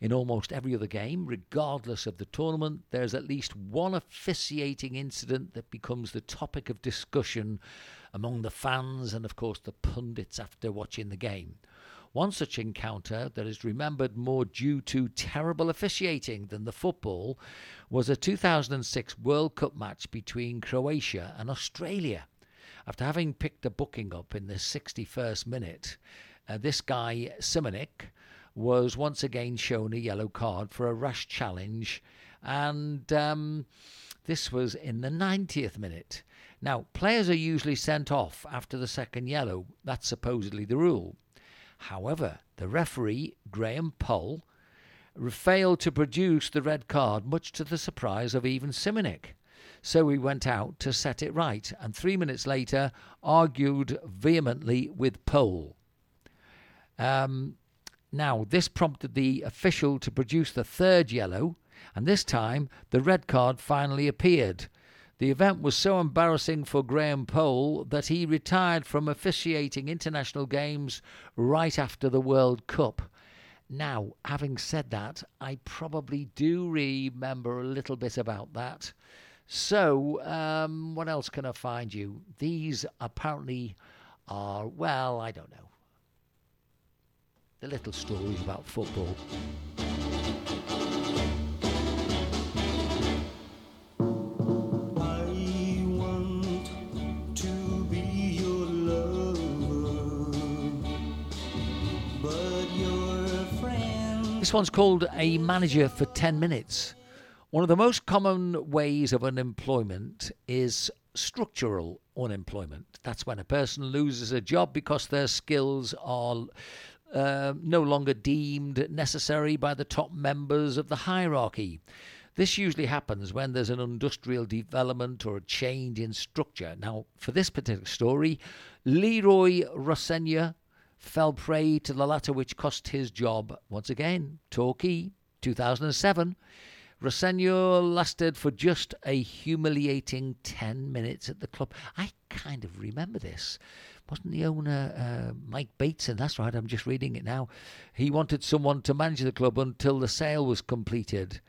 In almost every other game, regardless of the tournament, there's at least one officiating incident that becomes the topic of discussion among the fans and, of course, the pundits after watching the game. One such encounter that is remembered more due to terrible officiating than the football was a 2006 World Cup match between Croatia and Australia. After having picked a booking up in the 61st minute, uh, this guy, Simunic, was once again shown a yellow card for a rash challenge, and um, this was in the 90th minute. Now, players are usually sent off after the second yellow. That's supposedly the rule. However, the referee, Graham Poll, failed to produce the red card, much to the surprise of even Simunic. So he went out to set it right, and three minutes later argued vehemently with Poll. Um, now, this prompted the official to produce the third yellow, and this time the red card finally appeared. The event was so embarrassing for Graham Poll that he retired from officiating international games right after the World Cup. Now, having said that, I probably do remember a little bit about that. So, um, what else can I find you? These apparently are, well, I don't know. The little stories about football. This one's called A Manager for 10 Minutes. One of the most common ways of unemployment is structural unemployment. That's when a person loses a job because their skills are uh, no longer deemed necessary by the top members of the hierarchy. This usually happens when there's an industrial development or a change in structure. Now, for this particular story, Leroy Rosenior fell prey to the latter, which cost his job once again. Torquay, 2007. Rosenior lasted for just a humiliating 10 minutes at the club. I kind of remember this. Wasn't the owner uh, Mike Bateson? That's right, I'm just reading it now. He wanted someone to manage the club until the sale was completed.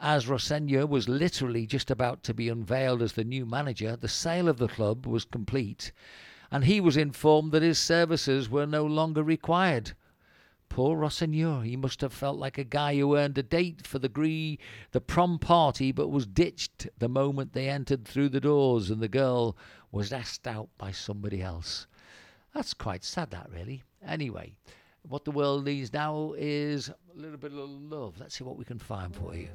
As Rosenior was literally just about to be unveiled as the new manager, the sale of the club was complete, and he was informed that his services were no longer required. Poor Rosenior, he must have felt like a guy who earned a date for the gree, the prom party, but was ditched the moment they entered through the doors and the girl was asked out by somebody else. That's quite sad, that really. Anyway, what the world needs now is a little bit of love. Let's see what we can find for you.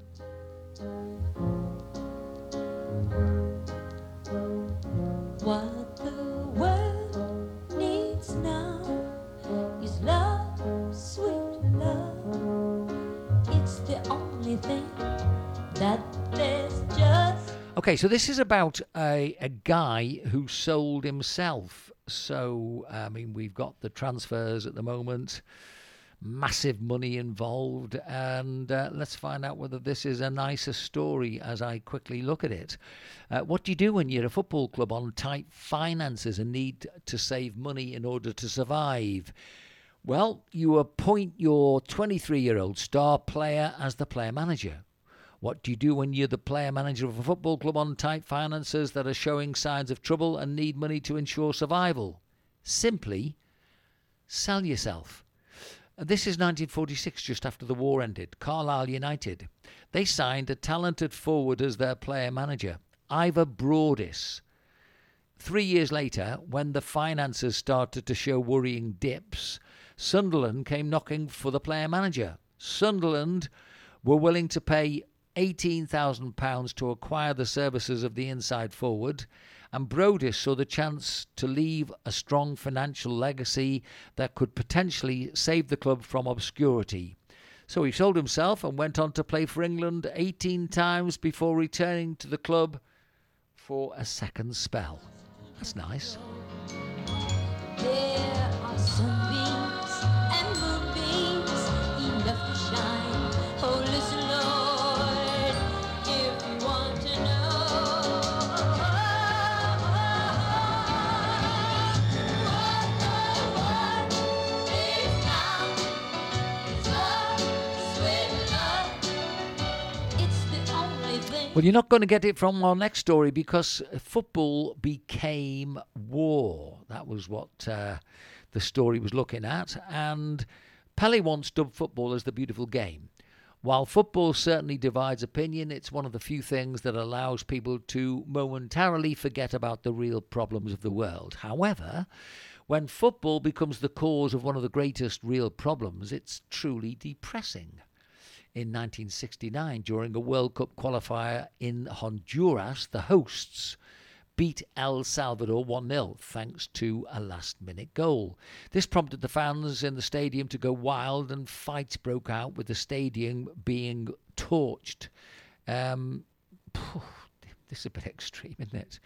What the Okay, so this is about a, a guy who sold himself So, I mean, we've got the transfers at the moment, massive money involved, and uh, let's find out whether this is a nicer story as I quickly look at it. Uh, what do you do when you're a football club on tight finances and need to save money in order to survive? Well, you appoint your 23 year old star player as the player manager. What do you do when you're the player manager of a football club on tight finances that are showing signs of trouble and need money to ensure survival? Simply sell yourself. This is 1946, just after the war ended. Carlisle United. They signed a talented forward as their player manager, Ivor Broadis. Three years later, when the finances started to show worrying dips, Sunderland came knocking for the player manager. Sunderland were willing to pay £18,000 to acquire the services of the inside forward, and Broadis saw the chance to leave a strong financial legacy that could potentially save the club from obscurity. So he sold himself and went on to play for England 18 times before returning to the club for a second spell. That's nice. There Well, you're not going to get it from our next story because football became war. That was what uh, the story was looking at. And Pele once dubbed football as the beautiful game. While football certainly divides opinion, it's one of the few things that allows people to momentarily forget about the real problems of the world. However, when football becomes the cause of one of the greatest real problems, it's truly depressing in 1969 during a World Cup qualifier in Honduras. The hosts beat El Salvador 1 0 thanks to a last minute goal. This prompted the fans in the stadium to go wild and fights broke out with the stadium being torched. Um, [sighs] this is a bit [laughs] extreme, isn't it?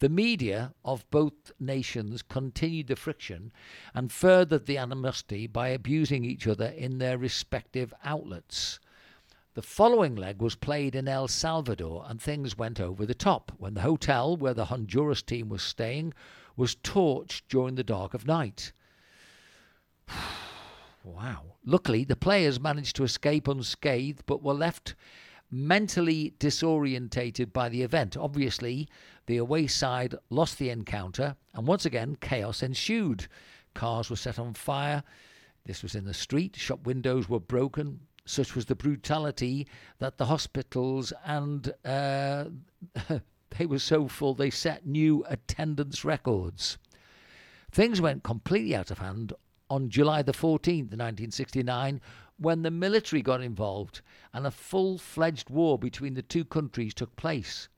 The media of both nations continued the friction and furthered the animosity by abusing each other in their respective outlets. The following leg was played in El Salvador and things went over the top when the hotel where the Honduras team was staying was torched during the dark of night. [sighs] wow. Luckily, the players managed to escape unscathed but were left mentally disorientated by the event. Obviously, the away side lost the encounter, and once again, chaos ensued. Cars were set on fire. This was in the street. Shop windows were broken. Such was the brutality that the hospitals and uh, [laughs] they were so full they set new attendance records. Things went completely out of hand on July the 14th, 1969, when the military got involved and a full fledged war between the two countries took place.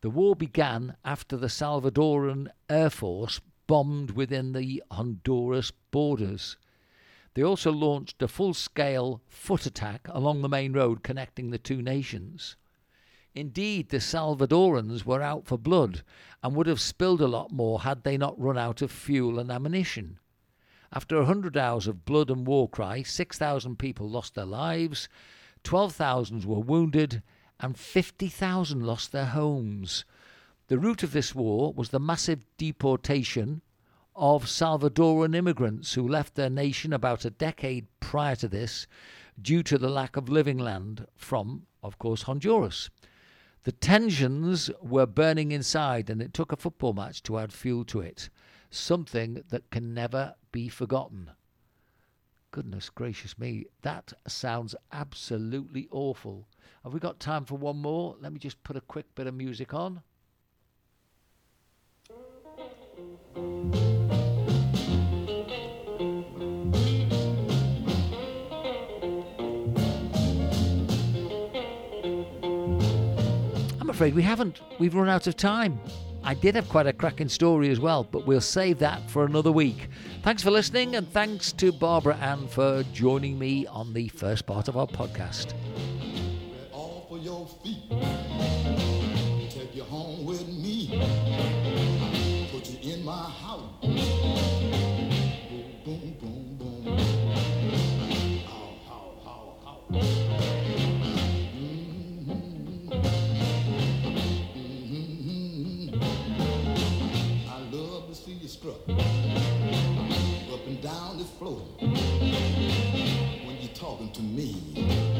The war began after the Salvadoran Air Force bombed within the Honduras borders. They also launched a full scale foot attack along the main road connecting the two nations. Indeed, the Salvadorans were out for blood and would have spilled a lot more had they not run out of fuel and ammunition. After a hundred hours of blood and war cry, 6,000 people lost their lives, 12,000 were wounded, and 50,000 lost their homes. The root of this war was the massive deportation of Salvadoran immigrants who left their nation about a decade prior to this due to the lack of living land from, of course, Honduras. The tensions were burning inside, and it took a football match to add fuel to it, something that can never be forgotten. Goodness gracious me, that sounds absolutely awful. Have we got time for one more? Let me just put a quick bit of music on. I'm afraid we haven't. We've run out of time. I did have quite a cracking story as well, but we'll save that for another week. Thanks for listening, and thanks to Barbara Ann for joining me on the first part of our podcast. up and down the floor. When you're talking to me.